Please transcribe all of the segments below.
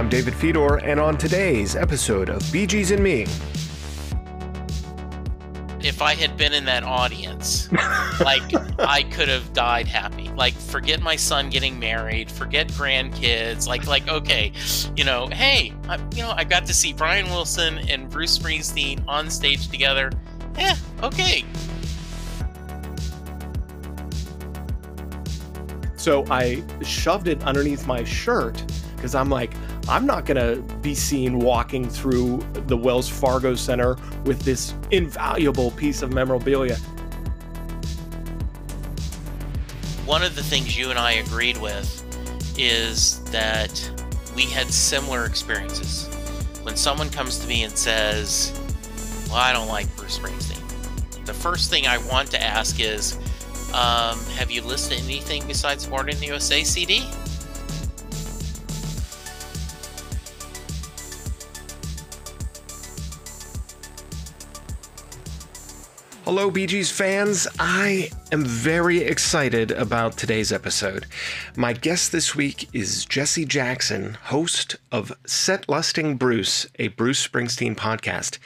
I'm David Fedor, and on today's episode of Bee Gees and Me, if I had been in that audience, like I could have died happy. Like forget my son getting married, forget grandkids. Like like okay, you know, hey, I, you know, I got to see Brian Wilson and Bruce Springsteen on stage together. Yeah, okay. So I shoved it underneath my shirt because I'm like, I'm not going to be seen walking through the Wells Fargo Center with this invaluable piece of memorabilia. One of the things you and I agreed with is that we had similar experiences. When someone comes to me and says, Well, I don't like Bruce Springsteen, the first thing I want to ask is, um, Have you listened to anything besides Born in the USA CD? Hello, Bee Gees fans. I am very excited about today's episode. My guest this week is Jesse Jackson, host of Set Lusting Bruce, a Bruce Springsteen podcast.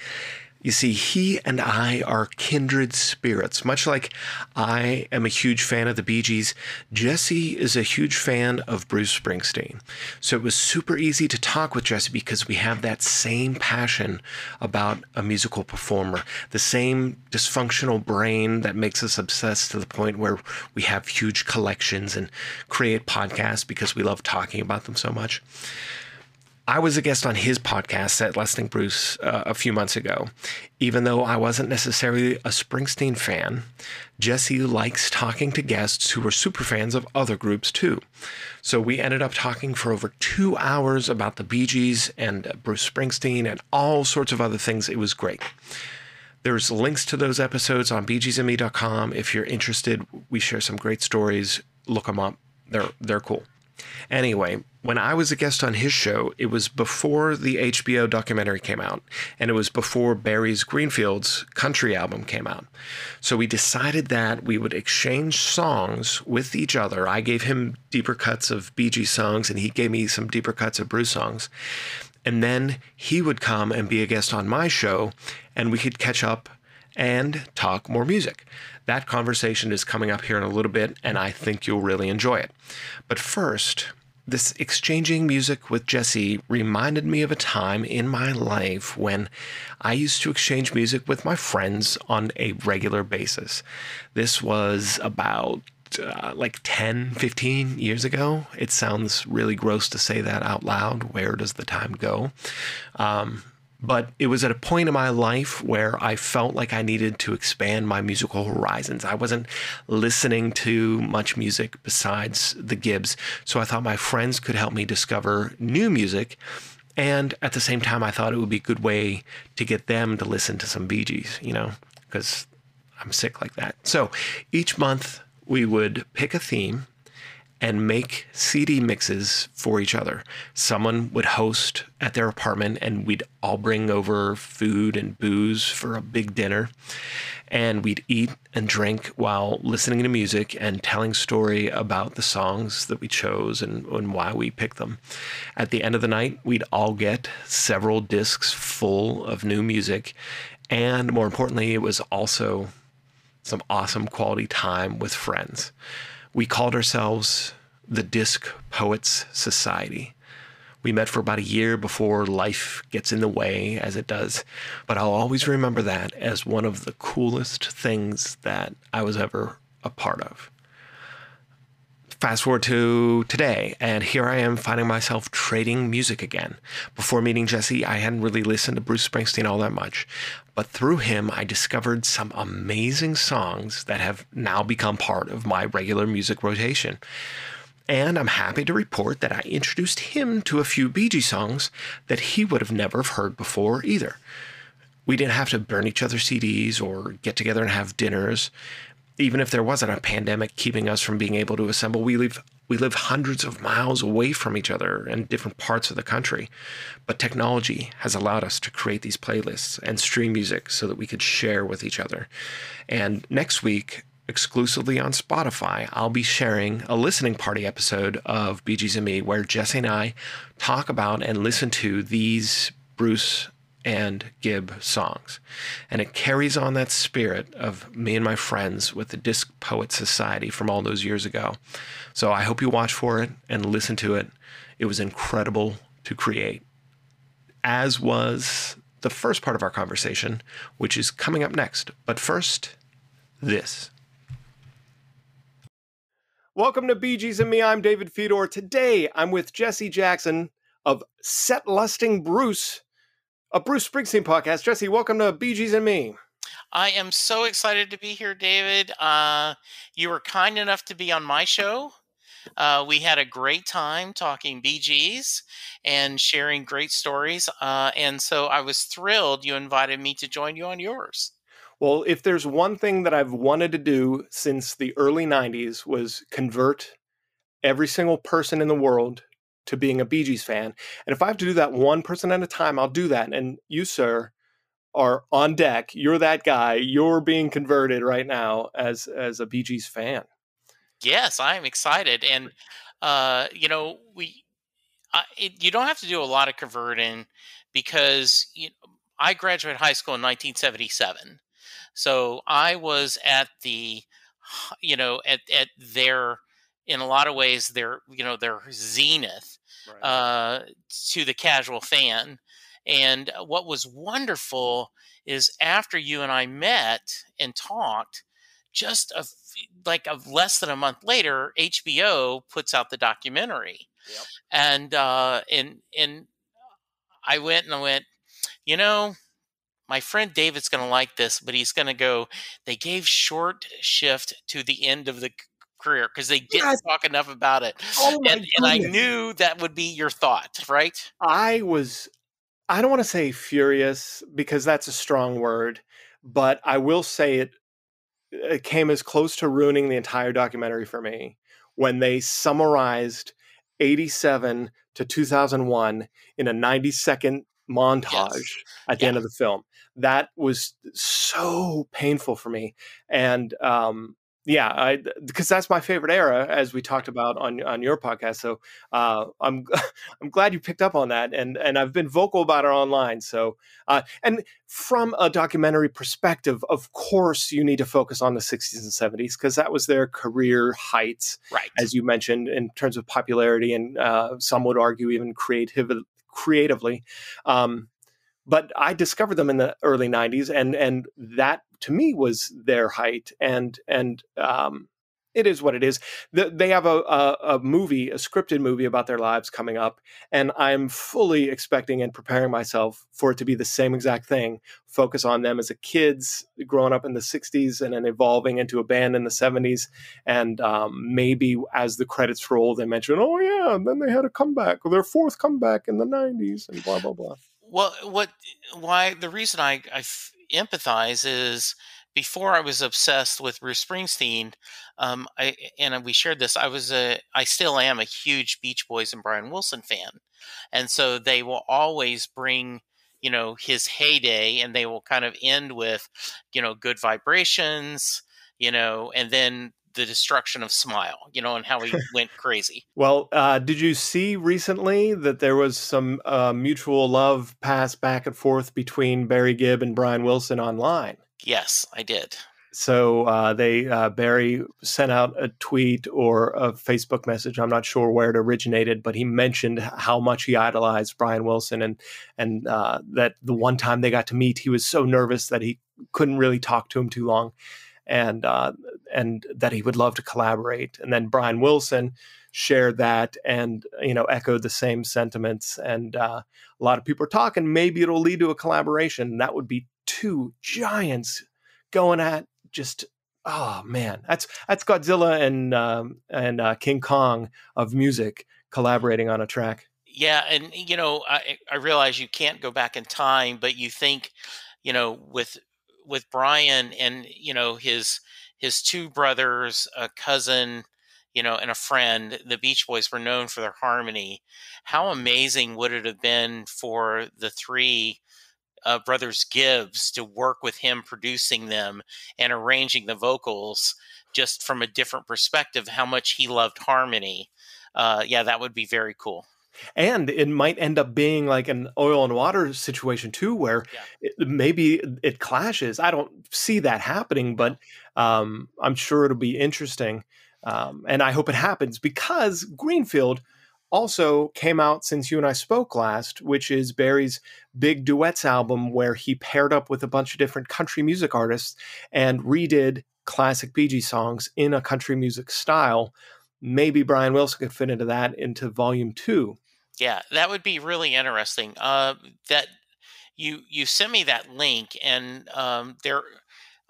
You see, he and I are kindred spirits. Much like I am a huge fan of the Bee Gees, Jesse is a huge fan of Bruce Springsteen. So it was super easy to talk with Jesse because we have that same passion about a musical performer, the same dysfunctional brain that makes us obsessed to the point where we have huge collections and create podcasts because we love talking about them so much. I was a guest on his podcast Set Lusting Bruce uh, a few months ago. Even though I wasn't necessarily a Springsteen fan, Jesse likes talking to guests who are super fans of other groups too. So we ended up talking for over two hours about the Bee Gees and Bruce Springsteen and all sorts of other things. It was great. There's links to those episodes on beegeesandme.com. If you're interested, we share some great stories. Look them up. They're they're cool. Anyway, when I was a guest on his show, it was before the HBO documentary came out, and it was before Barry's Greenfields country album came out. So we decided that we would exchange songs with each other. I gave him deeper cuts of Gees songs, and he gave me some deeper cuts of Bruce songs. And then he would come and be a guest on my show, and we could catch up and talk more music. That conversation is coming up here in a little bit, and I think you'll really enjoy it. But first, this exchanging music with Jesse reminded me of a time in my life when I used to exchange music with my friends on a regular basis. This was about uh, like 10, 15 years ago. It sounds really gross to say that out loud. Where does the time go? Um, but it was at a point in my life where I felt like I needed to expand my musical horizons. I wasn't listening to much music besides the Gibbs, so I thought my friends could help me discover new music. And at the same time, I thought it would be a good way to get them to listen to some Bee Gees, you know, because I'm sick like that. So each month we would pick a theme and make CD mixes for each other. Someone would host at their apartment, and we'd all bring over food and booze for a big dinner. And we'd eat and drink while listening to music and telling story about the songs that we chose and, and why we picked them. At the end of the night, we'd all get several discs full of new music. And more importantly, it was also some awesome quality time with friends. We called ourselves the Disc Poets Society. We met for about a year before life gets in the way, as it does, but I'll always remember that as one of the coolest things that I was ever a part of. Fast forward to today, and here I am finding myself trading music again. Before meeting Jesse, I hadn't really listened to Bruce Springsteen all that much, but through him, I discovered some amazing songs that have now become part of my regular music rotation. And I'm happy to report that I introduced him to a few Bee Gees songs that he would have never heard before either. We didn't have to burn each other's CDs or get together and have dinners even if there wasn't a pandemic keeping us from being able to assemble, we live we live hundreds of miles away from each other in different parts of the country. But technology has allowed us to create these playlists and stream music so that we could share with each other. And next week, exclusively on Spotify, I'll be sharing a listening party episode of Gees and Me where Jesse and I talk about and listen to these Bruce and Gibb songs. And it carries on that spirit of me and my friends with the Disc Poet Society from all those years ago. So I hope you watch for it and listen to it. It was incredible to create, as was the first part of our conversation, which is coming up next. But first, this. Welcome to Gees and Me. I'm David Fedor. Today, I'm with Jesse Jackson of Set Lusting Bruce, a Bruce Springsteen podcast. Jesse, welcome to Bee Gees and Me. I am so excited to be here, David. Uh, you were kind enough to be on my show. Uh, we had a great time talking Gees and sharing great stories. Uh, and so I was thrilled you invited me to join you on yours. Well, if there's one thing that I've wanted to do since the early 90s was convert every single person in the world to being a Bee Gees fan. And if I have to do that one person at a time, I'll do that. And you, sir, are on deck. You're that guy. You're being converted right now as as a Bee Gees fan. Yes, I am excited, and uh, you know we. it, you don't have to do a lot of converting because you know, I graduated high school in 1977, so I was at the, you know, at at their, in a lot of ways, their, you know, their zenith right. uh, to the casual fan. And what was wonderful is after you and I met and talked, just a like of less than a month later, HBO puts out the documentary, yep. and uh, and and I went and I went, you know, my friend David's going to like this, but he's going to go. They gave short shift to the end of the career because they didn't yes. talk enough about it. Oh and, and, I knew that would be your thought, right? I was, I don't want to say furious because that's a strong word, but I will say it, it came as close to ruining the entire documentary for me when they summarized 87 to 2001 in a 90 second montage yes. at the yeah. end of the film. That was so painful for me. And um, yeah, I because that's my favorite era, as we talked about on on your podcast. So uh, I'm I'm glad you picked up on that, and and I've been vocal about it online. So uh, and from a documentary perspective, of course, you need to focus on the 60s and 70s because that was their career heights, right? As you mentioned, in terms of popularity, and uh, some would argue even creative creatively. Um, but I discovered them in the early '90s, and and that to me was their height. And and um, it is what it is. The, they have a, a, a, movie, a scripted movie about their lives coming up, and I'm fully expecting and preparing myself for it to be the same exact thing. Focus on them as a kids growing up in the '60s and then evolving into a band in the '70s, and um, maybe as the credits roll, they mention, "Oh yeah," and then they had a comeback, their fourth comeback in the '90s, and blah blah blah. Well, what, why the reason I, I empathize is before I was obsessed with Bruce Springsteen, um, I and we shared this. I was a, I still am a huge Beach Boys and Brian Wilson fan, and so they will always bring, you know, his heyday, and they will kind of end with, you know, good vibrations, you know, and then the destruction of Smile, you know, and how he went crazy. Well, uh, did you see recently that there was some uh, mutual love passed back and forth between Barry Gibb and Brian Wilson online? Yes, I did. So uh, they uh, Barry sent out a tweet or a Facebook message. I'm not sure where it originated, but he mentioned how much he idolized Brian Wilson, and and uh, that the one time they got to meet, he was so nervous that he couldn't really talk to him too long and uh, and that he would love to collaborate. And then Brian Wilson shared that and you know echoed the same sentiments. And uh, a lot of people are talking maybe it'll lead to a collaboration. That would be two giants going at just oh man, that's that's Godzilla and um, and uh, King Kong of music collaborating on a track. Yeah, and you know, I, I realize you can't go back in time, but you think, you know, with with Brian and you know his his two brothers, a cousin, you know, and a friend, the Beach Boys were known for their harmony. How amazing would it have been for the three uh, brothers Gibbs to work with him producing them and arranging the vocals just from a different perspective, how much he loved harmony. Uh, yeah, that would be very cool. And it might end up being like an oil and water situation too, where Yeah. it, maybe it clashes. I don't see that happening, but um, I'm sure it'll be interesting. Um, and I hope it happens because Greenfield also came out since you and I spoke last, which is Barry's big duets album where he paired up with a bunch of different country music artists and redid classic Bee Gees songs in a country music style. Maybe Brian Wilson could fit into that into volume two. Yeah, that would be really interesting. Uh, that you you sent me that link, and um, there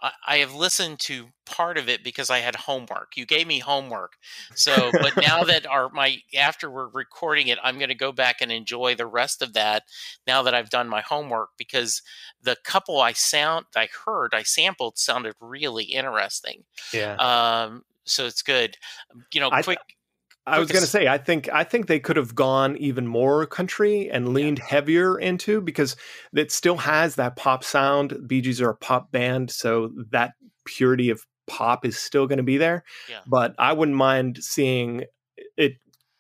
I, I have listened to part of it because I had homework. You gave me homework, so but now that our my after we're recording it, I'm going to go back and enjoy the rest of that. Now that I've done my homework, because the couple I sound I heard I sampled sounded really interesting. Yeah. Um, so it's good. You know, quick. I was going to say, I think I think they could have gone even more country and leaned heavier into because it still has that pop sound. Bee Gees are a pop band, so that purity of pop is still going to be there. Yeah. But I wouldn't mind seeing it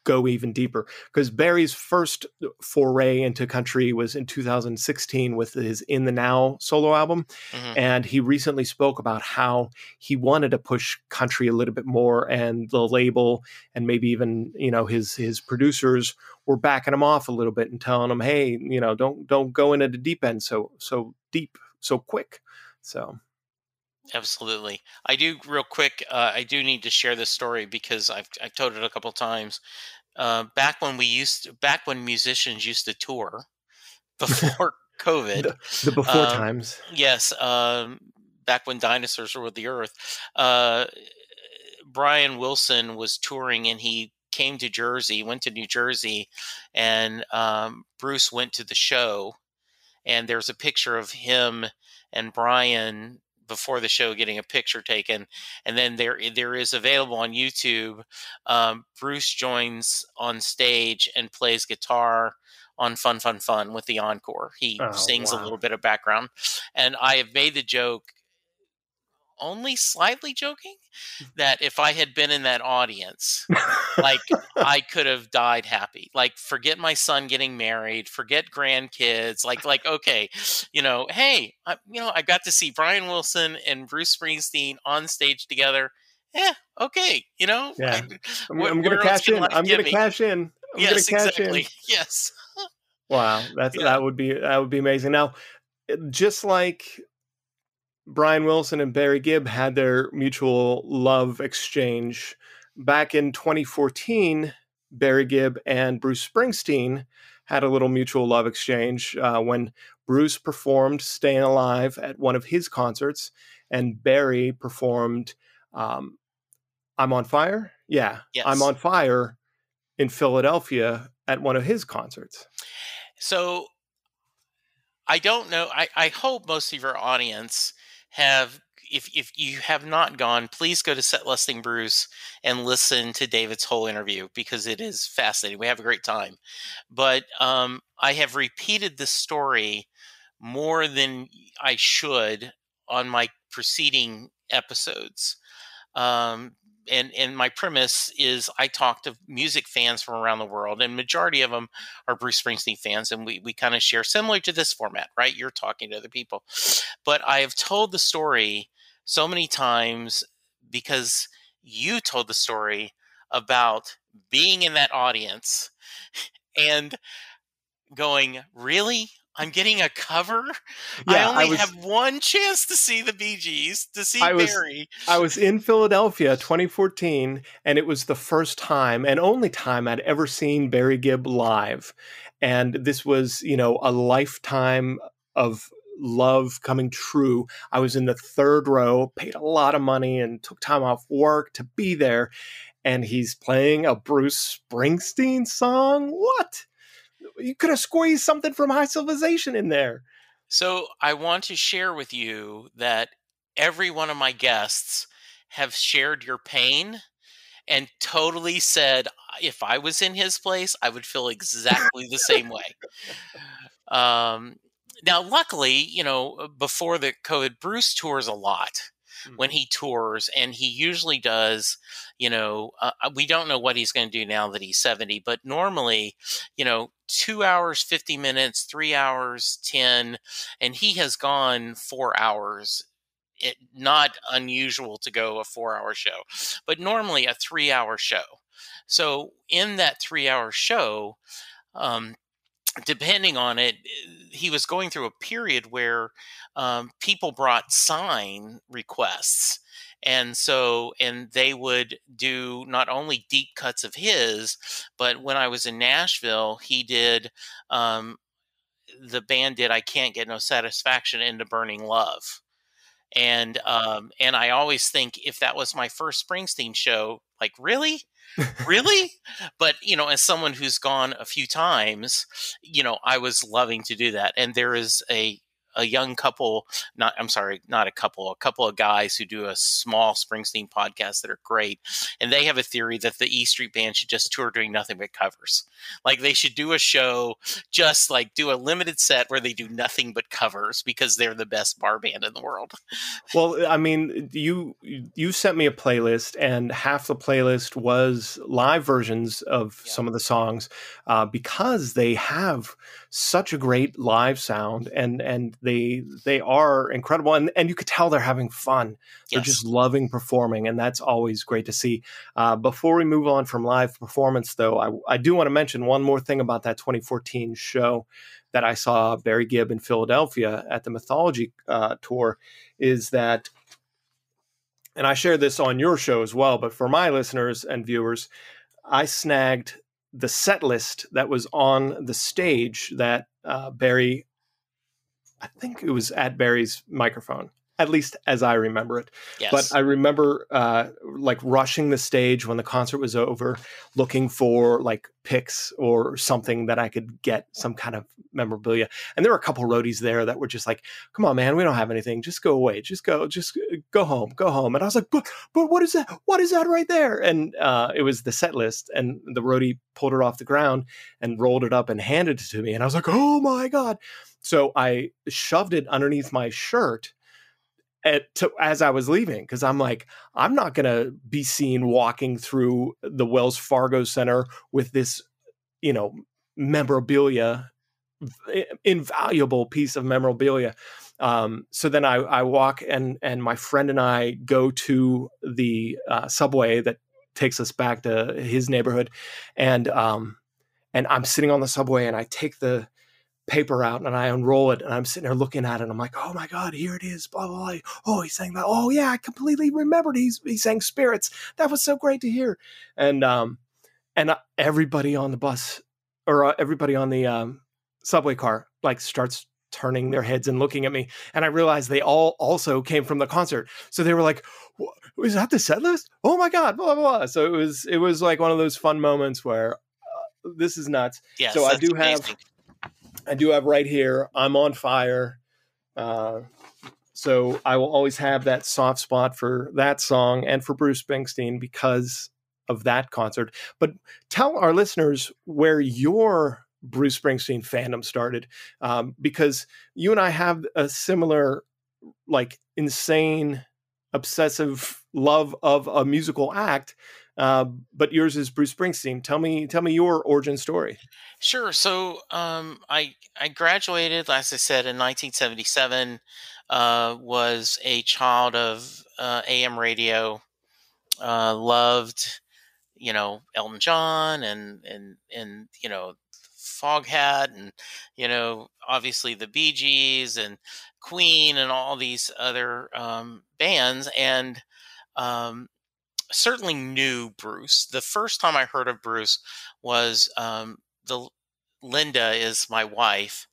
go even deeper because Barry's first foray into country was in 2016 with his In the Now solo album. Mhm. And he recently spoke about how he wanted to push country a little bit more, and the label and maybe even you know his his producers were backing him off a little bit and telling him, hey, you know, don't don't go into the deep end so so deep so quick. So Absolutely. I do real quick. Uh, I do need to share this story because I've I've told it a couple times. Uh, back when we used, to, back when musicians used to tour before COVID. the, the before Um, times. yes, um, back when dinosaurs were with the earth. Uh, Brian Wilson was touring and he came to Jersey, went to New Jersey, and um, Bruce went to the show. And there's a picture of him and Brian before the show getting a picture taken. And then there there is available on YouTube. Um, Bruce joins on stage and plays guitar on Fun Fun Fun with the encore. He Oh, sings a little bit of background. And I have made the joke only slightly joking mm. that if I had been in that audience, like I could have died happy. Like forget my son getting married, forget grandkids. Like like okay, you know, hey, I, you know, I got to see Brian Wilson and Bruce Springsteen on stage together. Yeah, okay, you know, Yeah. I- I'm, I'm going to cash in. I'm going to cash in. I'm yes, to cash exactly. in. Yes. Wow, that's Yeah. that would be that would be amazing. Now, just like Brian Wilson and Barry Gibb had their mutual love exchange back in 2014, Barry Gibb and Bruce Springsteen had a little mutual love exchange uh, when Bruce performed "Staying Alive" at one of his concerts, and Barry performed um, "I'm on Fire." Yeah, Yes. "I'm on Fire" in Philadelphia at one of his concerts. So I don't know. I, I hope most of your audience have if if you have not gone, please go to Set Lusting Bruce and listen to David's whole interview because it is fascinating. We have a great time. But um, I have repeated this story more than I should on my preceding episodes. Um, and and my premise is I talk to music fans from around the world, and majority of them are Bruce Springsteen fans, and we we kind of share similar to this format, right? You're talking to other people, but I have told the story so many times because you told the story about being in that audience and going, really? I'm getting a cover. I Yeah, I only was- have one chance to see the Bee Gees, to see I was- Barry. I was in Philadelphia 2014, and it was the first time and only time I'd ever seen Barry Gibb live. And this was, you know, a lifetime of love coming true. I was in the third row, paid a lot of money, and took time off work to be there. And he's playing a Bruce Springsteen song. What? You could have squeezed something from High Civilization in there. So I want to share with you that every one of my guests have shared your pain and totally said if I was in his place, I would feel exactly the same way. Um, now, luckily, you know, before the COVID, Bruce tours a lot Mm. when he tours, and he usually does. You know, uh, uh we don't know what he's going to do now that he's seventy, but normally, you know, two hours, fifty minutes, three hours, ten, and he has gone four hours it not unusual to go a four hour show, but normally a three hour show. So in that three hour show, um, depending on it, he was going through a period where um, people brought sign requests. And so, and they would do not only deep cuts of his, but when I was in Nashville, he did, um, the band did I Can't Get No Satisfaction into Burning Love and um, and I always think if that was my first Springsteen show, like really, really, but you know, as someone who's gone a few times, you know, I was loving to do that, and there is a a young couple not i'm sorry not a couple a couple of guys who do a small springsteen podcast that are great and they have a theory that the e street band should just tour doing nothing but covers like they should do a show just like do a limited set where they do nothing but covers because they're the best bar band in the world well i mean you you sent me a playlist and half the playlist was live versions of yeah. some of the songs uh, because they have such a great live sound and and they they are incredible and and you could tell they're having fun they're yes. just loving performing and that's always great to see uh, before we move on from live performance though I, I do want to mention one more thing about that 2014 show that I saw Barry Gibb in Philadelphia at the Mythology uh, tour is that and I shared this on your show as well but for my listeners and viewers I snagged the set list that was on the stage that uh, Barry, I think it was at Barry's microphone at least as I remember it. Yes. But I remember uh, like rushing the stage when the concert was over, looking for like picks or something that I could get some kind of memorabilia. And there were a couple roadies there that were just like, "Come on, man, we don't have anything. Just go away. Just go. Just go home. Go home." And I was like, "But, but what is that? What is that right there?" And uh, it was the set list, and the roadie pulled it off the ground and rolled it up and handed it to me, and I was like, "Oh my god!" So I shoved it underneath my shirt at, to, as I was leaving because I'm like, I'm not going to be seen walking through the Wells Fargo Center with this, you know, memorabilia, invaluable piece of memorabilia. Um, so then I, I walk and and my friend and I go to the uh, subway that takes us back to his neighborhood, and um, and I'm sitting on the subway and I take the paper out and I unroll it and I'm sitting there looking at it. And I'm like, oh my God, here it is. Blah, blah, blah. Oh, he's saying that. Oh yeah, I completely remembered. He's, he's saying spirits. That was so great to hear. And, um, and everybody on the bus or uh, everybody on the, um, subway car, like starts turning their heads and looking at me. And I realized they all also came from the concert. So they were like, was that the set list? Oh my God, blah, blah, blah. So it was, it was like one of those fun moments where uh, this is nuts. Yes, so I do amazing. have, I do have right here, I'm on fire. Uh, so I will always have that soft spot for that song and for Bruce Springsteen because of that concert. But tell our listeners where your Bruce Springsteen fandom started, um, because you and I have a similar, like, insane, obsessive love of a musical act uh, but yours is Bruce Springsteen. Tell me, tell me your origin story. Sure. So um, I I graduated, as I said, in 1977. Uh, was a child of uh, AM radio. Uh, loved, you know, Elton John and and and you know, Foghat and you know, obviously the Bee Gees and Queen and all these other um, bands and um, certainly knew Bruce. The first time I heard of Bruce was um, the Linda is my wife.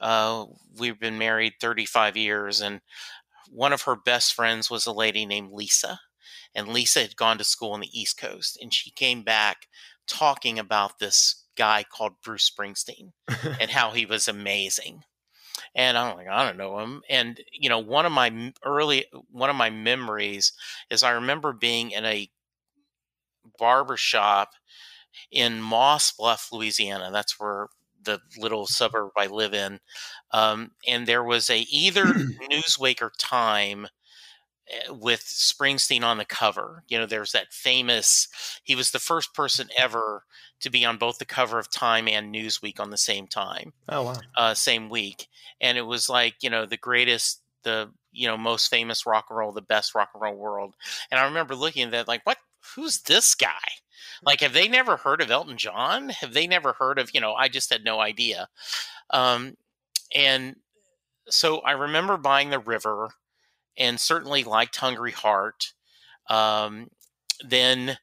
Uh, we've been married 35 years, and one of her best friends was a lady named Lisa. And Lisa had gone to school on the East Coast, and she came back talking about this guy called Bruce Springsteen and how he was amazing. And I'm like, I don't know him. And you know, one of my early one of my memories is I remember being in a barber shop in Moss Bluff, Louisiana. That's where the little suburb I live in, um, and there was a either Newsweek or Time with Springsteen on the cover. You know, there's that famous. He was the first person ever to be on both the cover of Time and Newsweek on the same time. Oh wow! Uh, same week, and it was like you know the greatest, the you know most famous rock and roll, the best rock and roll world. And I remember looking at that like, what? Who's this guy? Like, have they never heard of Elton John? Have they never heard of, you know, I just had no idea. Um, and so I remember buying The River and certainly liked Hungry Heart. Um, then,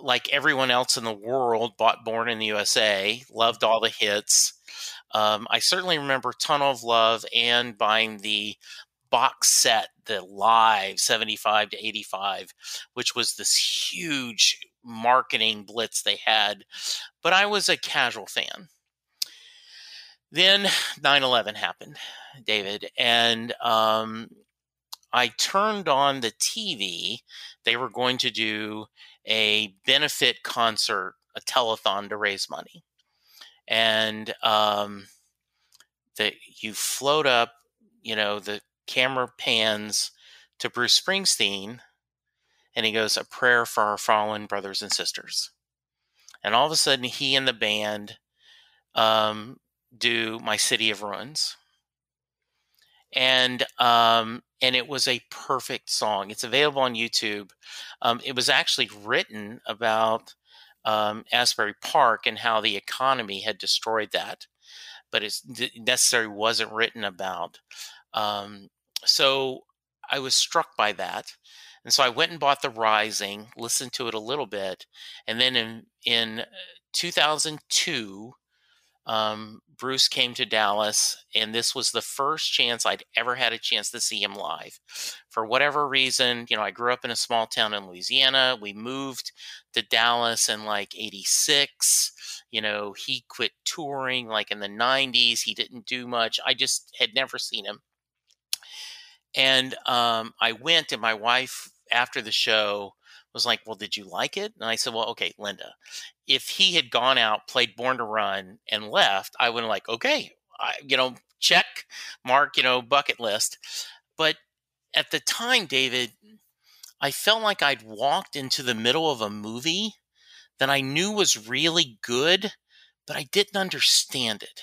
like everyone else in the world, bought Born in the USA, loved all the hits. Um, I certainly remember Tunnel of Love and buying the box set, the live 75 to 85, which was this huge marketing blitz they had, but I was a casual fan. Then 9 11 happened, David, and um, I turned on the TV. They were going to do a benefit concert, a telethon to raise money. And um, that you float up, you know, the camera pans to Bruce Springsteen and he goes, A prayer for our fallen brothers and sisters. And all of a sudden, he and the band um, do My City of Ruins. And um, and it was a perfect song. It's available on YouTube. Um, it was actually written about um, Asbury Park and how the economy had destroyed that, but it necessarily wasn't written about. Um, so I was struck by that. And so I went and bought The Rising, listened to it a little bit, and then in in uh, 2002, um, Bruce came to Dallas, and this was the first chance I'd ever had a chance to see him live. For whatever reason, you know, I grew up in a small town in Louisiana. We moved to Dallas in like 86. You know, he quit touring like in the 90s. He didn't do much. I just had never seen him. And um, I went, and my wife after the show was like, "Well, did you like it?" And I said, "Well, okay, Linda, if he had gone out, played Born to Run, and left, I would have like, okay, I, you know, check, mark, you know, bucket list." But at the time, David, I felt like I'd walked into the middle of a movie that I knew was really good, but I didn't understand it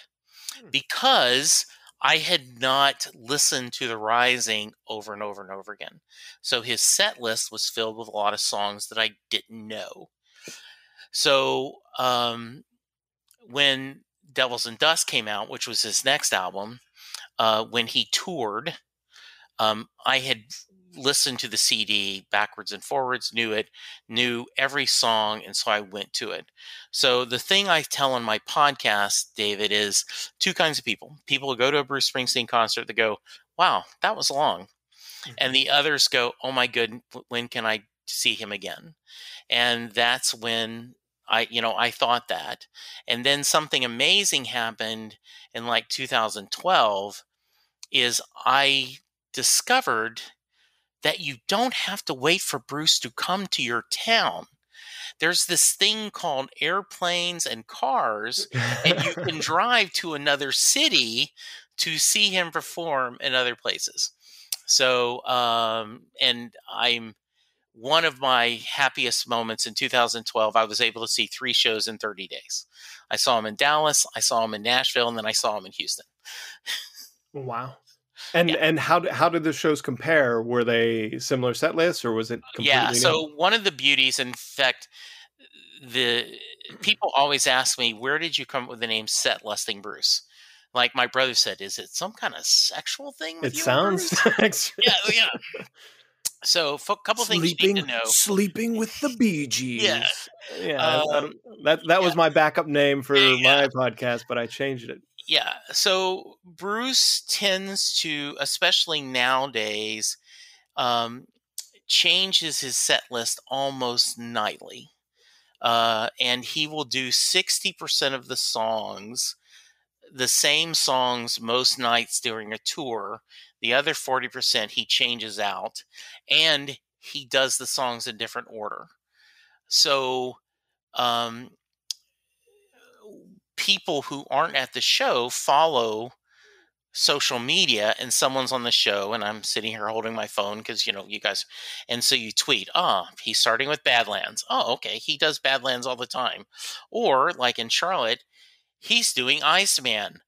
hmm. because I had not listened to The Rising over and over and over again. So his set list was filled with a lot of songs that I didn't know. So um, when Devils and Dust came out, which was his next album, uh, when he toured, um, I had listened to the CD backwards and forwards, knew it, knew every song, and so I went to it. So the thing I tell on my podcast, David, is two kinds of people. People who go to a Bruce Springsteen concert that go, "Wow, that was long," mm-hmm. and the others go, "Oh my good, when can I see him again?" And that's when I, you know, I thought that. And then something amazing happened in like 2012 is I discovered that you don't have to wait for Bruce to come to your town. There's this thing called airplanes and cars, and you can drive to another city to see him perform in other places. So, um, and I'm one of my happiest moments in 2012. I was able to see three shows in 30 days. I saw him in Dallas, I saw him in Nashville, and then I saw him in Houston. Wow. And yeah. and how how did the shows compare? Were they similar set lists, or was it? yeah. So new? one of the beauties, in fact, the people always ask me, "Where did you come up with the name Set Lusting Bruce?" Like my brother said, "Is it some kind of sexual thing?" it sounds. yeah, yeah. So, a couple sleeping, things you need to know. Sleeping with the Bee Gees. Yeah, yeah. Um, that that yeah. was my backup name for yeah. my podcast, but I changed it. Yeah. So Bruce tends to, especially nowadays, um, changes his set list almost nightly. Uh, and he will do 60% of the songs, the same songs most nights during a tour. The other 40% he changes out. And he does the songs in different order. So um, people who aren't at the show follow social media and someone's on the show and I'm sitting here holding my phone because you know you guys and so you tweet, oh, he's starting with Badlands. Oh, okay, he does Badlands all the time. Or like in Charlotte, he's doing Iceman.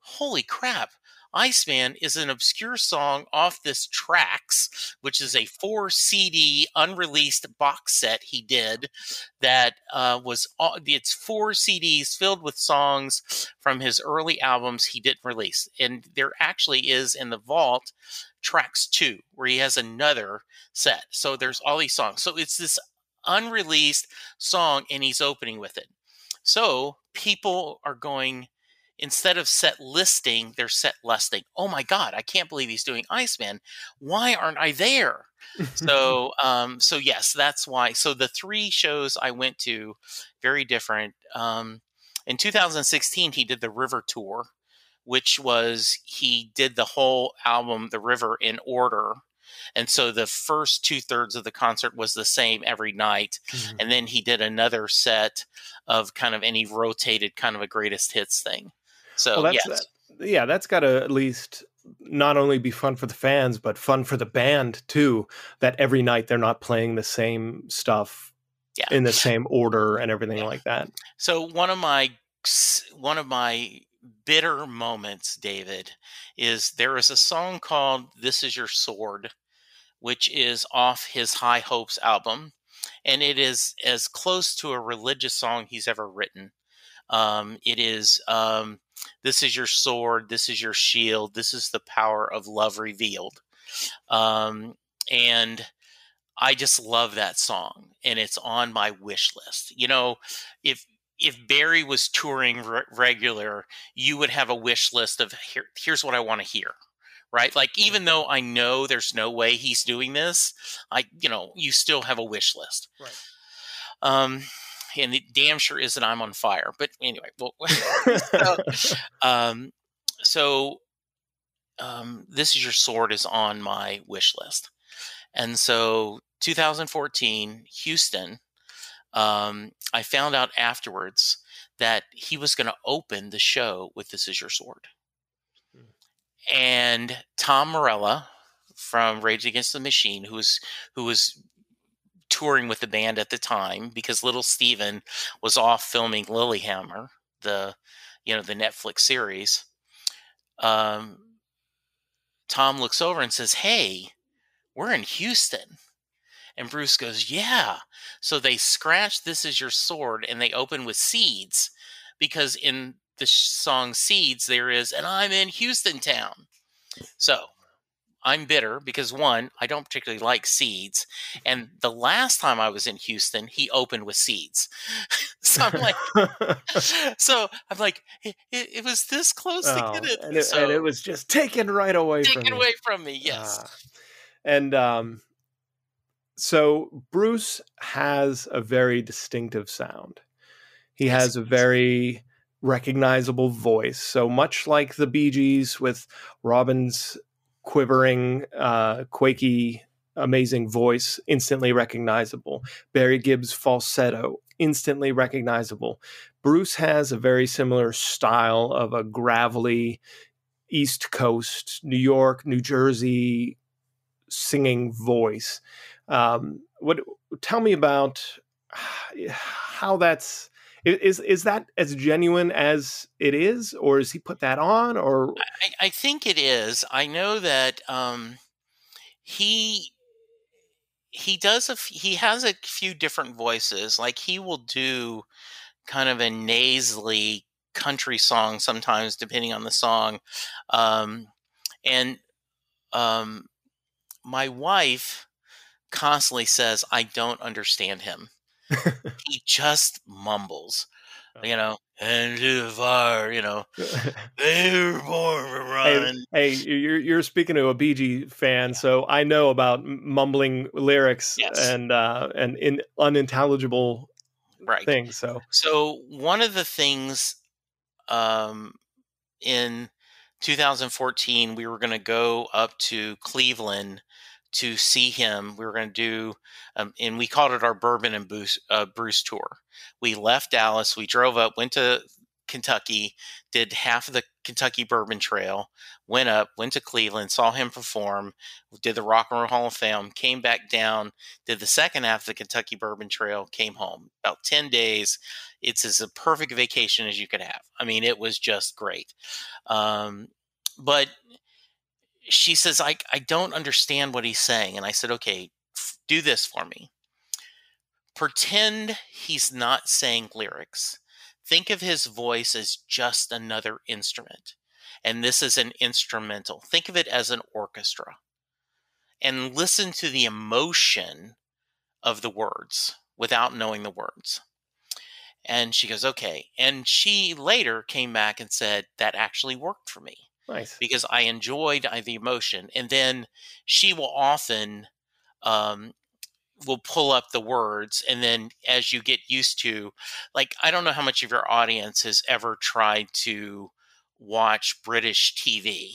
Holy crap. Iceman is an obscure song off this Tracks, which is a four CD unreleased box set he did that uh, was it's four CDs filled with songs from his early albums he didn't release, and there actually is in the vault Tracks two where he has another set. So there's all these songs. So it's this unreleased song, and he's opening with it. So people are going instead of set listing, they're set lusting. Oh my God, I can't believe he's doing Iceman. Why aren't I there? so, um, so yes, that's why. So the three shows I went to, very different. Um, in 2016, he did the River Tour, which was he did the whole album, The River, in order. And so the first two thirds of the concert was the same every night. Mm-hmm. And then he did another set of kind of, and he rotated kind of a greatest hits thing. So well, that's, yes. That, yeah, that's got to at least not only be fun for the fans, but fun for the band too. That every night they're not playing the same stuff yeah. in the same order and everything yeah. like that. So one of my one of my bitter moments, David, is there is a song called "This Is Your Sword," which is off his High Hopes album, and it is as close to a religious song he's ever written. Um, it is um, this is your sword, this is your shield, this is the power of love revealed. Um, and I just love that song, and it's on my wish list. You know, if if Barry was touring re- regular, you would have a wish list of Here, here's what I want to hear right? Like even though I know there's no way he's doing this, I you know you still have a wish list. Right. Um, and it damn sure isn't I'm on fire. But anyway, well, so, um, so um, this is your sword is on my wish list, and so 2014 Houston. Um, I found out afterwards that he was going to open the show with "This Is Your Sword," hmm. and Tom Morello from Rage Against the Machine, who was who was touring with the band at the time because little Steven was off filming Lilyhammer, the you know the Netflix series. Um, Tom looks over and says, "Hey, we're in Houston." And Bruce goes, "Yeah." So they scratch "This Is Your Sword" and they open with "Seeds," because in the song "Seeds" there is, and I'm in Houston town. So I'm bitter because one, I don't particularly like seeds, and the last time I was in Houston, he opened with seeds. so I'm like, so I'm like, it, it, was this close oh, to get it. And, it, so, and it was just taken right away taken from away me. from me. Yes. Uh, and um, so Bruce has a very distinctive sound. He yes, has a very recognizable voice. So much like the Bee Gees with Robin's quivering, uh, quaky, amazing voice, instantly recognizable. Barry Gibb's falsetto, instantly recognizable. Bruce has a very similar style of a gravelly East Coast, New York, New Jersey singing voice. Um, what? Tell me about how that's is is that as genuine as it is, or has he put that on? Or I, I think it is. I know that um, he he does a he has a few different voices. Like he will do kind of a nasally country song sometimes, depending on the song. Um, and um, my wife constantly says, "I don't understand him." He just mumbles, you know, and to the fire, you know, they were born to run. Hey, hey, you're you're speaking to a BG fan, yeah. so I know about mumbling lyrics yes. and uh, and in unintelligible right. things. So, so one of the things, um, in 2014, we were going to go up to Cleveland to see him. We were going to do, um, and we called it our Bourbon and Bruce, uh, Bruce tour. We left Dallas, we drove up, went to Kentucky, did half of the Kentucky Bourbon Trail, went up, went to Cleveland, saw him perform, did the Rock and Roll Hall of Fame, came back down, did the second half of the Kentucky Bourbon Trail, came home. About 10 days. It's as a perfect vacation as you could have. I mean, it was just great. Um, but she says, I, I don't understand what he's saying. And I said, okay, f- do this for me. Pretend he's not saying lyrics think of his voice as just another instrument. And this is an instrumental. Think of it as an orchestra. And listen to the emotion of the words without knowing the words. And she goes, okay. And she later came back and said, that actually worked for me. Nice. Because I enjoyed uh, the emotion. And then she will often um, will pull up the words and then as you get used to like i don't know how much of your audience has ever tried to watch british tv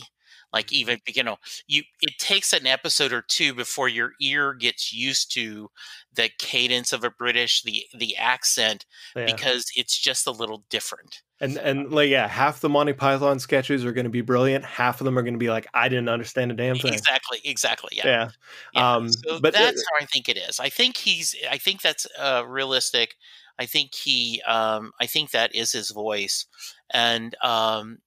like mm-hmm. even you know you it takes an episode or two before your ear gets used to the cadence of a british the the accent yeah. because it's just a little different and and like yeah, half the Monty Python sketches are going to be brilliant. Half of them are going to be like, I didn't understand a damn thing. Exactly, exactly. Yeah, yeah. yeah. Um, so but that's how I think it is. I think he's. I think that's uh, realistic. I think he. Um, I think that is his voice, and um,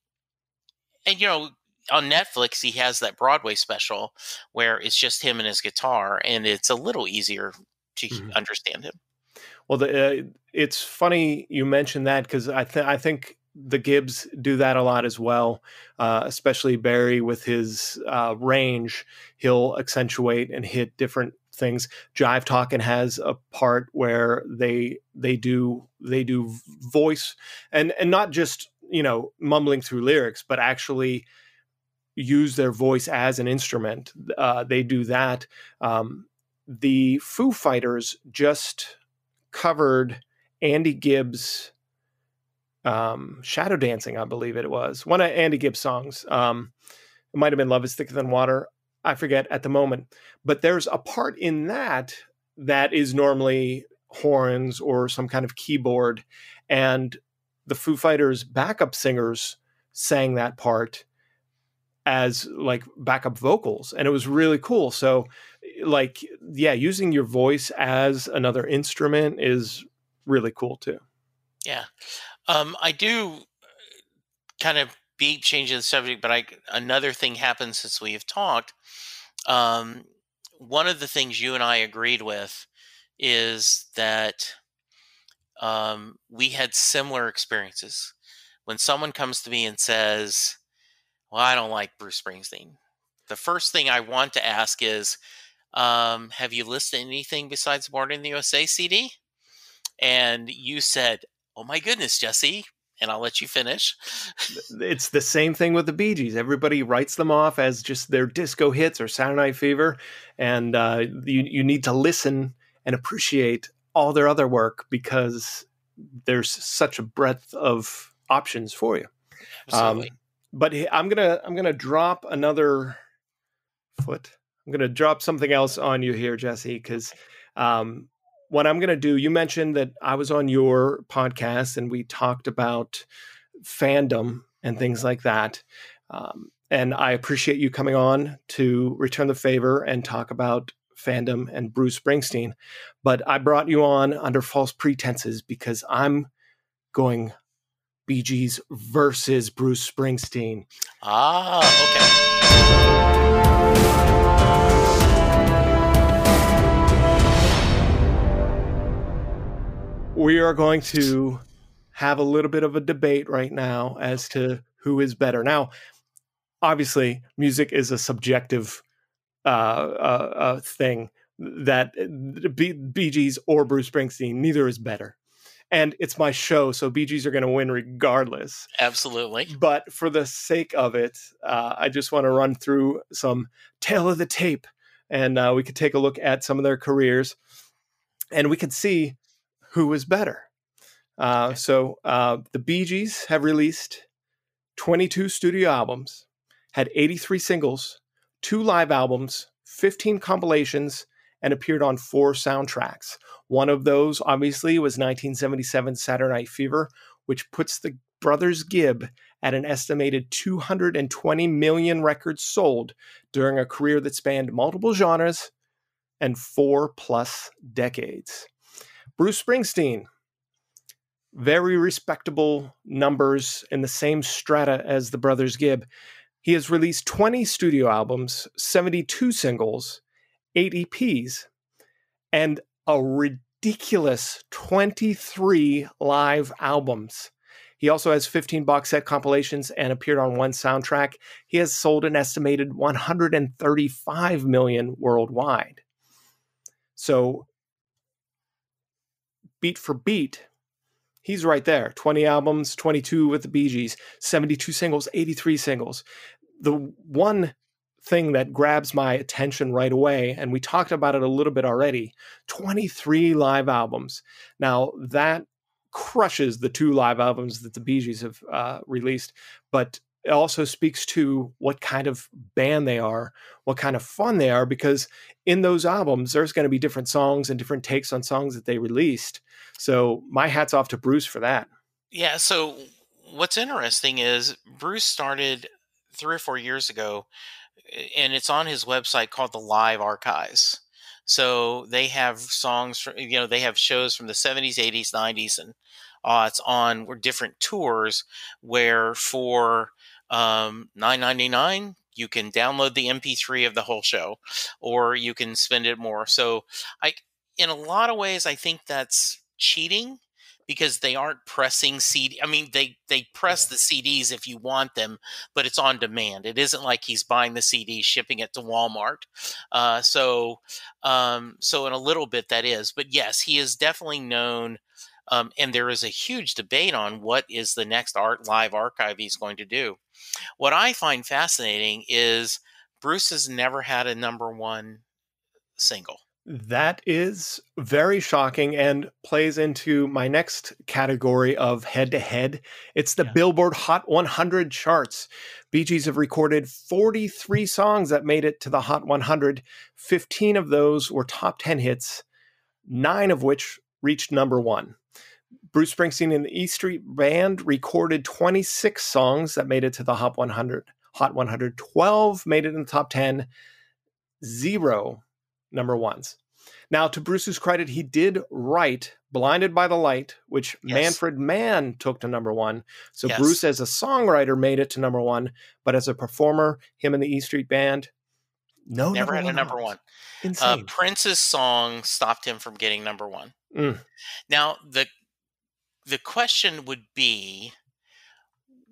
and you know, on Netflix he has that Broadway special where it's just him and his guitar, and it's a little easier to mm-hmm. understand him. Well, the, uh, it's funny you mentioned that because I, th- I think the Gibbs do that a lot as well, uh, especially Barry with his uh, range. He'll accentuate and hit different things. Jive Talking has a part where they they do they do voice and and not just you know mumbling through lyrics, but actually use their voice as an instrument. Uh, they do that. Um, the Foo Fighters just covered Andy Gibb's um, "Shadow Dancing," I believe it was one of Andy Gibb's songs. Um, it might have been "Love Is Thicker Than Water." I forget at the moment, but there's a part in that that is normally horns or some kind of keyboard, and the Foo Fighters' backup singers sang that part as like backup vocals and it was really cool so like yeah using your voice as another instrument is really cool too. Yeah. Um i do uh, kind of be changing the subject but i another thing happened since we have talked. Um one of the things you and i agreed with is that um we had similar experiences. When someone comes to me and says well, I don't like Bruce Springsteen. The first thing I want to ask is, um, have you listened to anything besides Born in the USA CD? And you said, oh my goodness, Jesse. And I'll let you finish. it's the same thing with the Bee Gees. Everybody writes them off as just their disco hits or Saturday Night Fever, and uh, you you need to listen and appreciate all their other work because there's such a breadth of options for you. Absolutely. Um, but I'm gonna I'm gonna drop another foot. I'm gonna drop something else on you here, Jesse, because um, what I'm gonna do. You mentioned that I was on your podcast and we talked about fandom and things like that. Um, and I appreciate you coming on to return the favor and talk about fandom and Bruce Springsteen. But I brought you on under false pretenses because I'm going Gees versus Bruce Springsteen. Ah, okay. We are going to have a little bit of a debate right now as to who is better. Now, obviously, music is a subjective uh, uh, uh, thing that Bee Gees or Bruce Springsteen, neither is better and it's my show, so Bee Gees are going to win regardless. Absolutely. But for the sake of it, uh, I just want to run through some tail of the tape, and uh, we could take a look at some of their careers, and we could see who is better. Uh, okay. So uh, the Bee Gees have released 22 studio albums, had 83 singles, two live albums, 15 compilations, and appeared on four soundtracks. One of those, obviously, was 1977 Saturday Night Fever, which puts the Brothers Gibb at an estimated 220 million records sold during a career that spanned multiple genres and four plus decades. Bruce Springsteen, very respectable numbers in the same strata as the Brothers Gibb. He has released 20 studio albums, 72 singles, 8 EPs, and a ridiculous 23 live albums. He also has 15 box set compilations and appeared on one soundtrack. He has sold an estimated 135 million worldwide. So, beat for beat, he's right there 20 albums, 22 with the Bee Gees, 72 singles, 83 singles. The one thing that grabs my attention right away, and we talked about it a little bit already 23 live albums. Now, that crushes the two live albums that the Bee Gees have uh, released, but it also speaks to what kind of band they are, what kind of fun they are, because in those albums, there's going to be different songs and different takes on songs that they released. So my hat's off to Bruce for that. Yeah. So what's interesting is Bruce started three or four years ago, and it's on his website called the Live Archives. So they have songs from, you know, they have shows from the 70s, 80s, 90s, and uh, it's on different tours where for um, 9.99 you can download the MP3 of the whole show, or you can spend it more. So I, in a lot of ways, I think that's cheating because they aren't pressing CD. I mean, they they press yeah. the CDs if you want them, but it's on demand. It isn't like he's buying the CD, shipping it to Walmart. Uh, so, um, so in a little bit that is, but yes, he is definitely known. Um, and there is a huge debate on what is the next art live archive he's going to do. What I find fascinating is Bruce has never had a number one single. That is very shocking and plays into my next category of head to head. It's the yeah. Billboard Hot 100 charts. Bee Gees have recorded 43 songs that made it to the Hot 100. 15 of those were top 10 hits, nine of which reached number one. Bruce Springsteen and the E Street Band recorded 26 songs that made it to the Hot 100. Hot 112 made it in the top 10. Zero number ones. Now, to Bruce's credit, he did write Blinded by the Light, which yes. Manfred Mann took to number one. So yes. Bruce, as a songwriter, made it to number one, but as a performer, him and the E Street Band, no, never had a number one. Uh. Uh, Prince's song stopped him from getting number one. Mm. Now, the the question would be,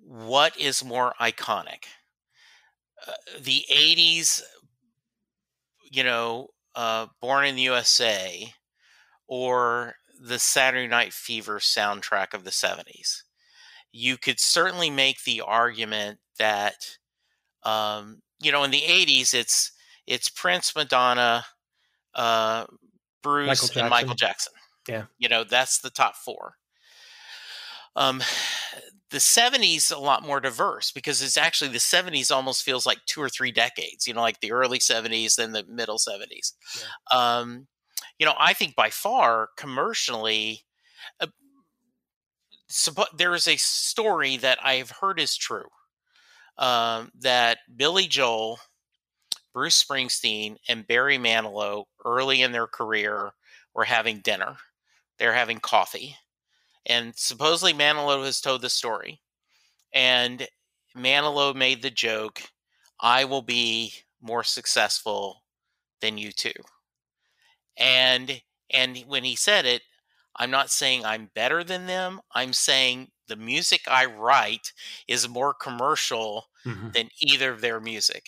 what is more iconic? Uh, the '80s, you know, uh, Born in the USA or the Saturday Night Fever soundtrack of the 70s. You could certainly make the argument that, um, you know, in the 80s, it's it's Prince, Madonna, uh, Bruce, Michael and Michael Jackson. Yeah. You know, that's the top four. Um, the 70s a lot more diverse because it's actually the 70s almost feels like two or three decades you know like the early 70s then the middle 70s yeah. um, you know i think by far commercially uh, there is a story that i've heard is true um, that billy joel bruce springsteen and barry manilow early in their career were having dinner. They're having coffee and supposedly Manilow has told the story. And Manilow made the joke, I will be more successful than you two. And and when he said it, I'm not saying I'm better than them. I'm saying the music I write is more commercial mm-hmm. than either of their music.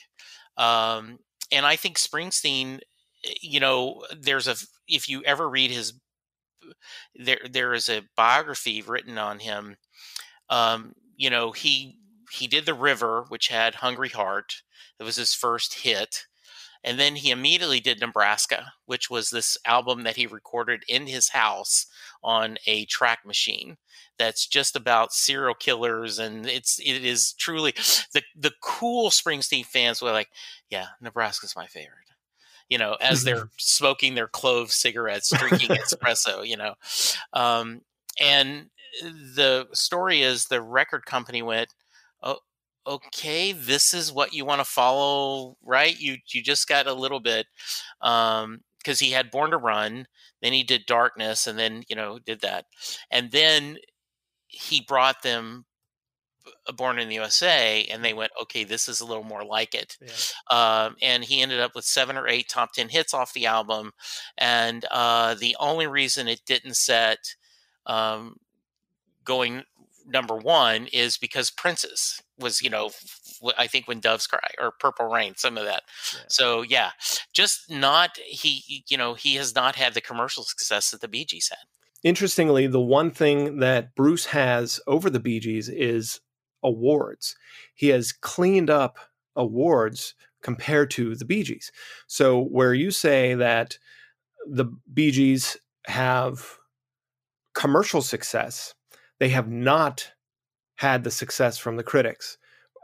Um, and I think Springsteen, eh, you know, there's a if you ever read his there there is a biography written on him. Um, you know, he he did the River, which had Hungry Heart. It was his first hit. And then he immediately did Nebraska, which was this album that he recorded in his house on a track machine. That's just about serial killers, and it's it is truly the the cool Springsteen fans were like, yeah, Nebraska's my favorite you know, as they're smoking their clove cigarettes, drinking espresso, you know. Um, and the story is the record company went, oh, okay, this is what you want to follow, right? You you just got a little bit, um, because he had Born to Run, then he did Darkness, and then you know did that, and then he brought them Born in the USA, and they went, okay, this is a little more like it. Yeah. Um, and he ended up with seven or eight top 10 hits off the album. And uh, the only reason it didn't set um, going number one is because Princess was, you know, I think when Doves Cry or Purple Rain, some of that. Yeah. So yeah, just not he, you know, he has not had the commercial success that the Bee Gees had. Interestingly, the one thing that Bruce has over the Bee Gees is awards. He has cleaned up awards compared to the Bee Gees. So where you say that the Bee Gees have commercial success, they have not had the success from the critics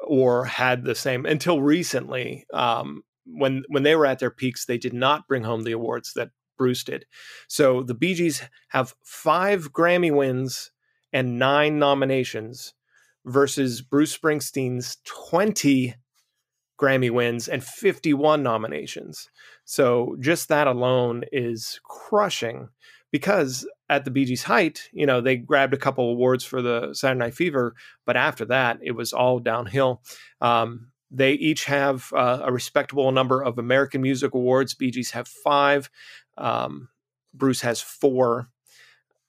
or had the same until recently. Um, when when they were at their peaks, they did not bring home the awards that Bruce did. So the Bee Gees have five Grammy wins and nine nominations versus Bruce Springsteen's 20 Grammy wins and 51 nominations. So just that alone is crushing because at the Bee Gees' height, you know, they grabbed a couple awards for the Saturday Night Fever, but after that, it was all downhill. Um, they each have uh, a respectable number of American Music Awards. Bee Gees have five. Um, Bruce has four.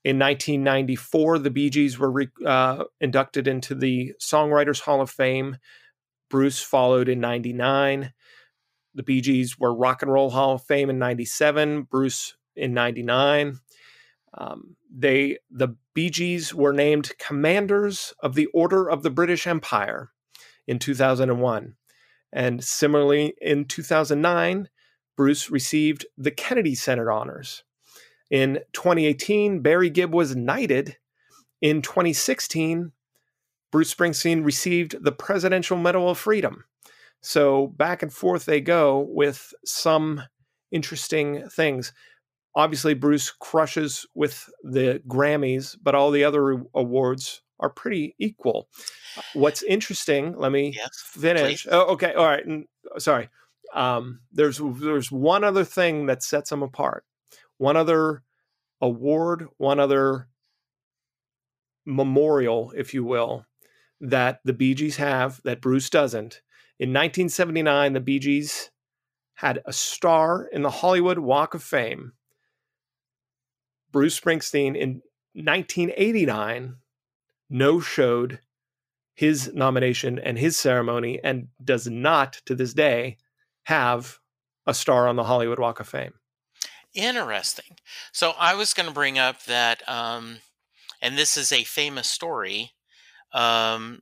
In 1994, the Bee Gees were re- uh, inducted into the Songwriters Hall of Fame. Bruce followed in 99. The Bee Gees were Rock and Roll Hall of Fame in 97. Bruce in 99. Um, they the Bee Gees were named Commanders of the Order of the British Empire in 2001. And similarly, in 2009, Bruce received the Kennedy Center honors. In 2018, Barry Gibb was knighted. In 2016, Bruce Springsteen received the Presidential Medal of Freedom. So back and forth they go with some interesting things. Obviously, Bruce crushes with the Grammys, but all the other awards are pretty equal. What's interesting, let me yes, finish. Please. Oh, okay. All right. Sorry. Um, there's there's one other thing that sets them apart. One other award, one other memorial, if you will, that the Bee Gees have that Bruce doesn't. In 1979, the Bee Gees had a star in the Hollywood Walk of Fame. Bruce Springsteen in 1989 no showed his nomination and his ceremony and does not to this day have a star on the Hollywood Walk of Fame. Interesting. So I was going to bring up that, um, and this is a famous story. Um,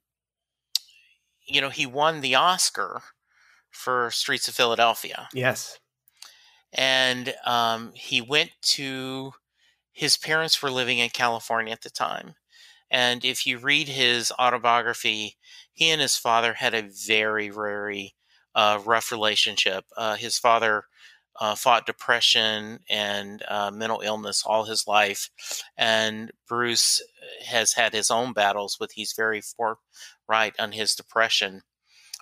you know, he won the Oscar for Streets of Philadelphia. Yes. And um, he went to his parents were living in California at the time. And if you read his autobiography, he and his father had a very, very uh, rough relationship. Uh, his father uh, fought depression and uh, mental illness all his life, and Bruce has had his own battles with. He's very forthright on his depression,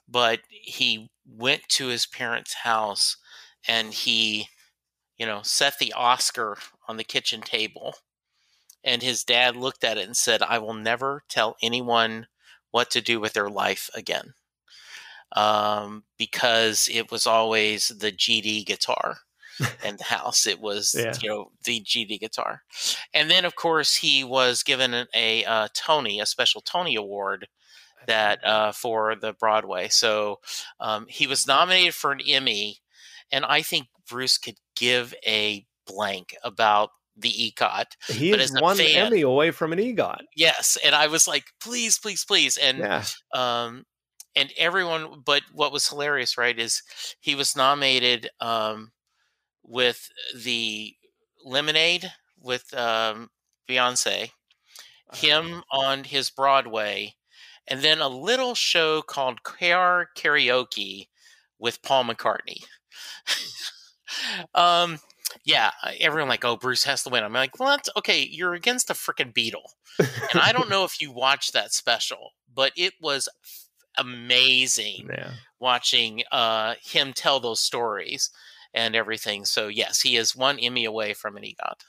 but he went to his parents' house and he, you know, set the Oscar on the kitchen table. And his dad looked at it and said, I will never tell anyone what to do with their life again um, because it was always the GD guitar in the house. It was yeah. you know the GD guitar, and then of course he was given a, a, a Tony, a special Tony award that uh, for the Broadway. So um, he was nominated for an Emmy, and I think Bruce could give a blank about the EGOT. He is one fan, Emmy away from an EGOT. Yes, and I was like, please, please, please, and yeah. um, and everyone but what was hilarious right is he was nominated um, with the lemonade with um, beyonce him uh-huh. on his broadway and then a little show called car karaoke with paul mccartney um, yeah, everyone like, oh, Bruce has to win. I'm like, well, that's okay. You're against a freaking Beatle, and I don't know if you watched that special, but it was amazing yeah. watching uh, him tell those stories and everything. So yes, he is one Emmy away from an EGOT.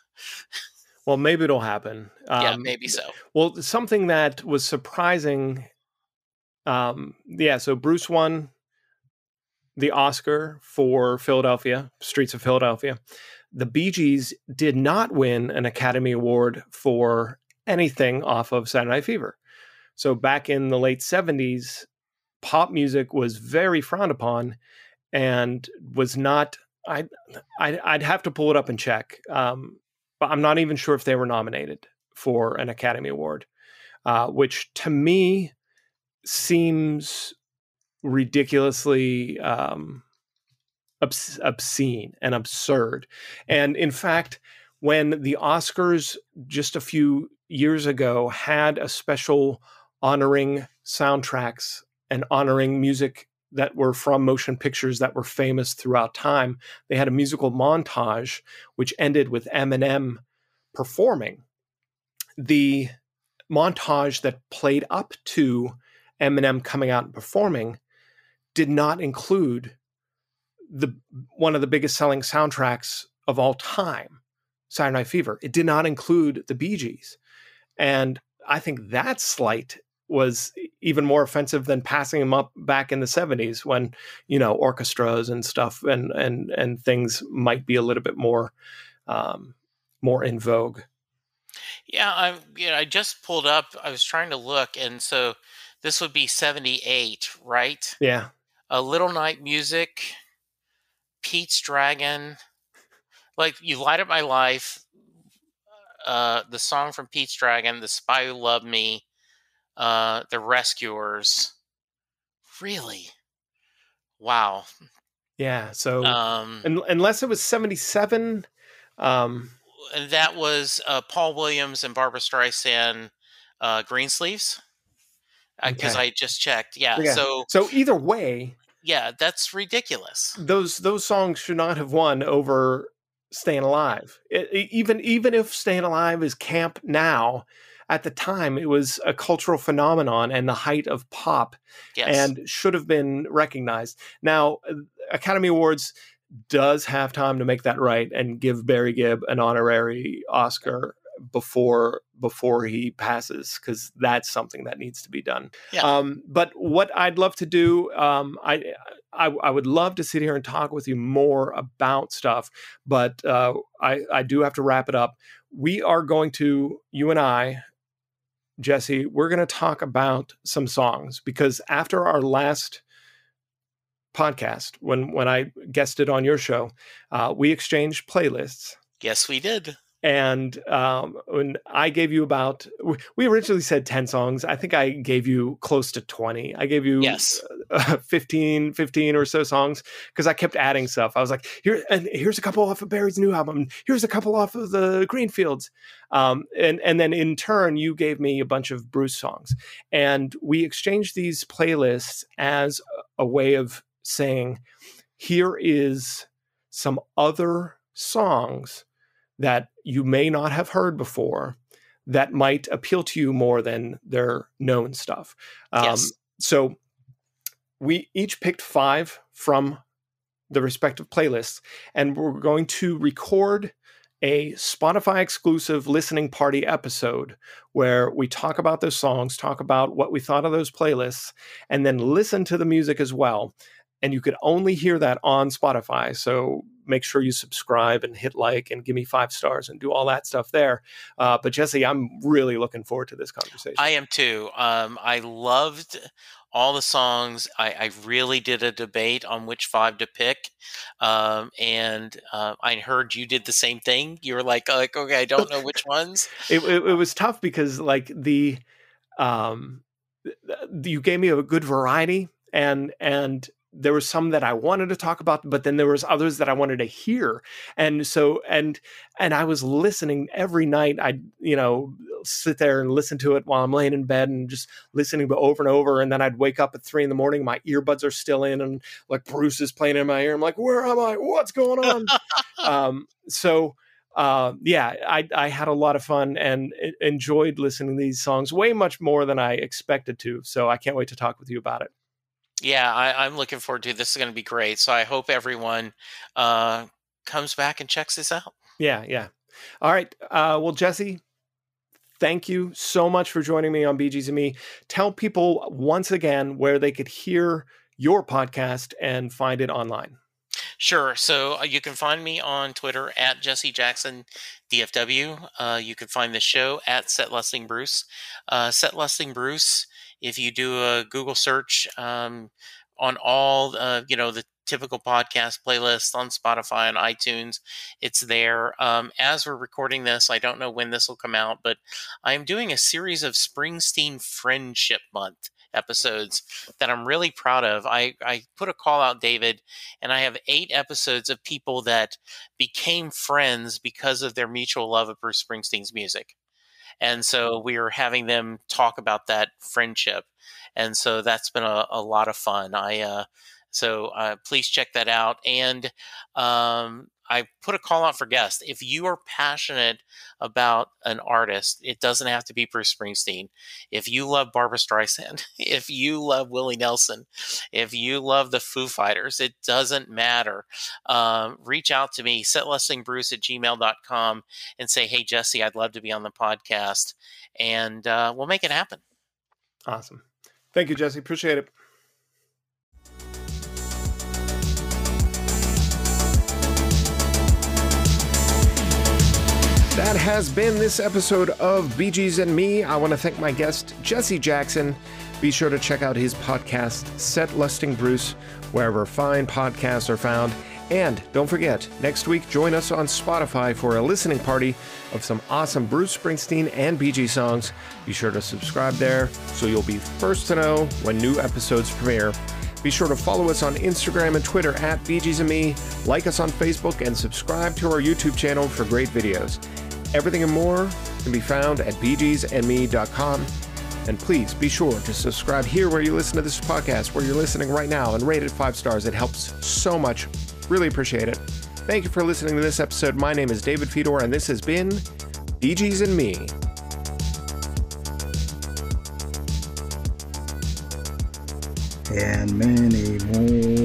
Well, maybe it'll happen. yeah, Um, maybe so. Well, something that was surprising. Um, yeah, so Bruce won the Oscar for Philadelphia, Streets of Philadelphia. The Bee Gees did not win an Academy Award for anything off of Saturday Night Fever. So back in the late 70s, pop music was very frowned upon and was not. I, I I'd have to pull it up and check, um, but I'm not even sure if they were nominated for an Academy Award, uh, which to me seems ridiculously um, obs- obscene and absurd. And in fact, when the Oscars just a few years ago had a special honoring soundtracks and honoring music that were from motion pictures that were famous throughout time, they had a musical montage which ended with Eminem performing. The montage that played up to Eminem coming out and performing did not include the one of the biggest selling soundtracks of all time, Saturday Night Fever. It did not include the Bee Gees. And I think that slight was even more offensive than passing him up back in the 70s when, you know, orchestras and stuff and and and things might be a little bit more um more in vogue. Yeah, I you know, I just pulled up. I was trying to look, and so this would be seventy eight, right? Yeah. A Little Night Music, Pete's Dragon, like You Light Up My Life, uh, the song from Pete's Dragon, The Spy Who Loved Me, uh, The Rescuers. Really? Wow. Yeah. So Um, un- unless it was 77 um and that was uh, Paul Williams and Barbra Streisand, uh, Greensleeves. Because Okay. I just checked. Yeah, Yeah. So so either way, yeah, that's ridiculous. those those songs should not have won over Staying Alive. It- it- even even if Staying Alive is camp now, at the time it was a cultural phenomenon and the height of pop Yes. and should have been recognized. Now, uh, Academy Awards does have time to make that right and give Barry Gibb an honorary Oscar before before he passes because that's something that needs to be done. Yeah. Um, but what I'd love to do, um, I, I I would love to sit here and talk with you more about stuff, but uh, I I do have to wrap it up. We are going to you and I Jesse, we're going to talk about some songs because after our last podcast, when when I guested on your show, uh, we exchanged playlists, yes, we did. And um, when I gave you about, we- originally said ten songs. I think I gave you close to twenty. I gave you Yes. uh, 15, 15 or so songs because I kept adding stuff. I was like, here and here's a couple off of Barry's new album. Here's a couple off of the Greenfields. Um, and and then in turn, you gave me a bunch of Bruce songs, and we exchanged these playlists as a way of saying, here is some other songs that you may not have heard before that might appeal to you more than their known stuff. Um, Yes. So we each picked five from the respective playlists, and we're going to record a Spotify exclusive listening party episode where we talk about those songs, talk about what we thought of those playlists, and then listen to the music as well. And you could only hear that on Spotify. So make sure you subscribe and hit like and give me five stars and do all that stuff there. Uh, but Jesse, I'm really looking forward to this conversation. I am too. Um, I loved all the songs. I, I really did a debate on which five to pick, um, and uh, I heard you did the same thing. You were like, like, okay, I don't know which ones. it, it, it was tough because like the um you gave me a good variety and and there was some that I wanted to talk about, but then there was others that I wanted to hear. And so and and I was listening every night. I you know sit there and listen to it while I'm laying in bed and just listening over and over. And then I'd wake up at three in the morning, my earbuds are still in, and like Bruce is playing in my ear. I'm like, where am I? What's going on? um, so uh, yeah, I, I had a lot of fun and enjoyed listening to these songs way much more than I expected to. So I can't wait to talk with you about it. Yeah, I, am looking forward to it. This is going to be great. So I hope everyone uh, comes back and checks this out. Yeah, yeah. All right. Uh, well, Jesse, thank you so much for joining me on BGs and Me. Tell people once again where they could hear your podcast and find it online. Sure. So uh, you can find me on Twitter at Jesse Jackson DFW. Uh, you can find the show at Set Lusting Bruce. Uh, Set Lusting Bruce. If you do a Google search um, on all, uh, you know, the typical podcast playlists on Spotify and iTunes. It's there. Um, as we're recording this, I don't know when this will come out, but I am doing a series of Springsteen Friendship Month episodes that I'm really proud of. I, I put a call out, David, and I have eight episodes of people that became friends because of their mutual love of Bruce Springsteen's music. And so we are having them talk about that friendship. And so that's been a, a lot of fun. I, uh, so uh, please check that out. And um, I put a call out for guests. If you are passionate about an artist, it doesn't have to be Bruce Springsteen. If you love Barbra Streisand, if you love Willie Nelson, if you love the Foo Fighters, it doesn't matter. Um, reach out to me, setlustingbruce at gmail.com, and say, hey, Jesse, I'd love to be on the podcast. And uh, we'll make it happen. Awesome. Thank you, Jesse. Appreciate it. That has been this episode of BGs and Me. I want to thank my guest, Jesse Jackson. Be sure to check out his podcast, Set Lusting Bruce, wherever fine podcasts are found. And don't forget, next week, join us on Spotify for a listening party of some awesome Bruce Springsteen and BG songs. Be sure to subscribe there so you'll be first to know when new episodes premiere. Be sure to follow us on Instagram and Twitter at BGs and Me, like us on Facebook, and subscribe to our YouTube channel for great videos. Everything and more can be found at bgsandme.com. And please be sure to subscribe here where you listen to this podcast, where you're listening right now, and rate it five stars. It helps so much. Really appreciate it. Thank you for listening to this episode. My name is David Fedor, and this has been BGs and Me. And many more.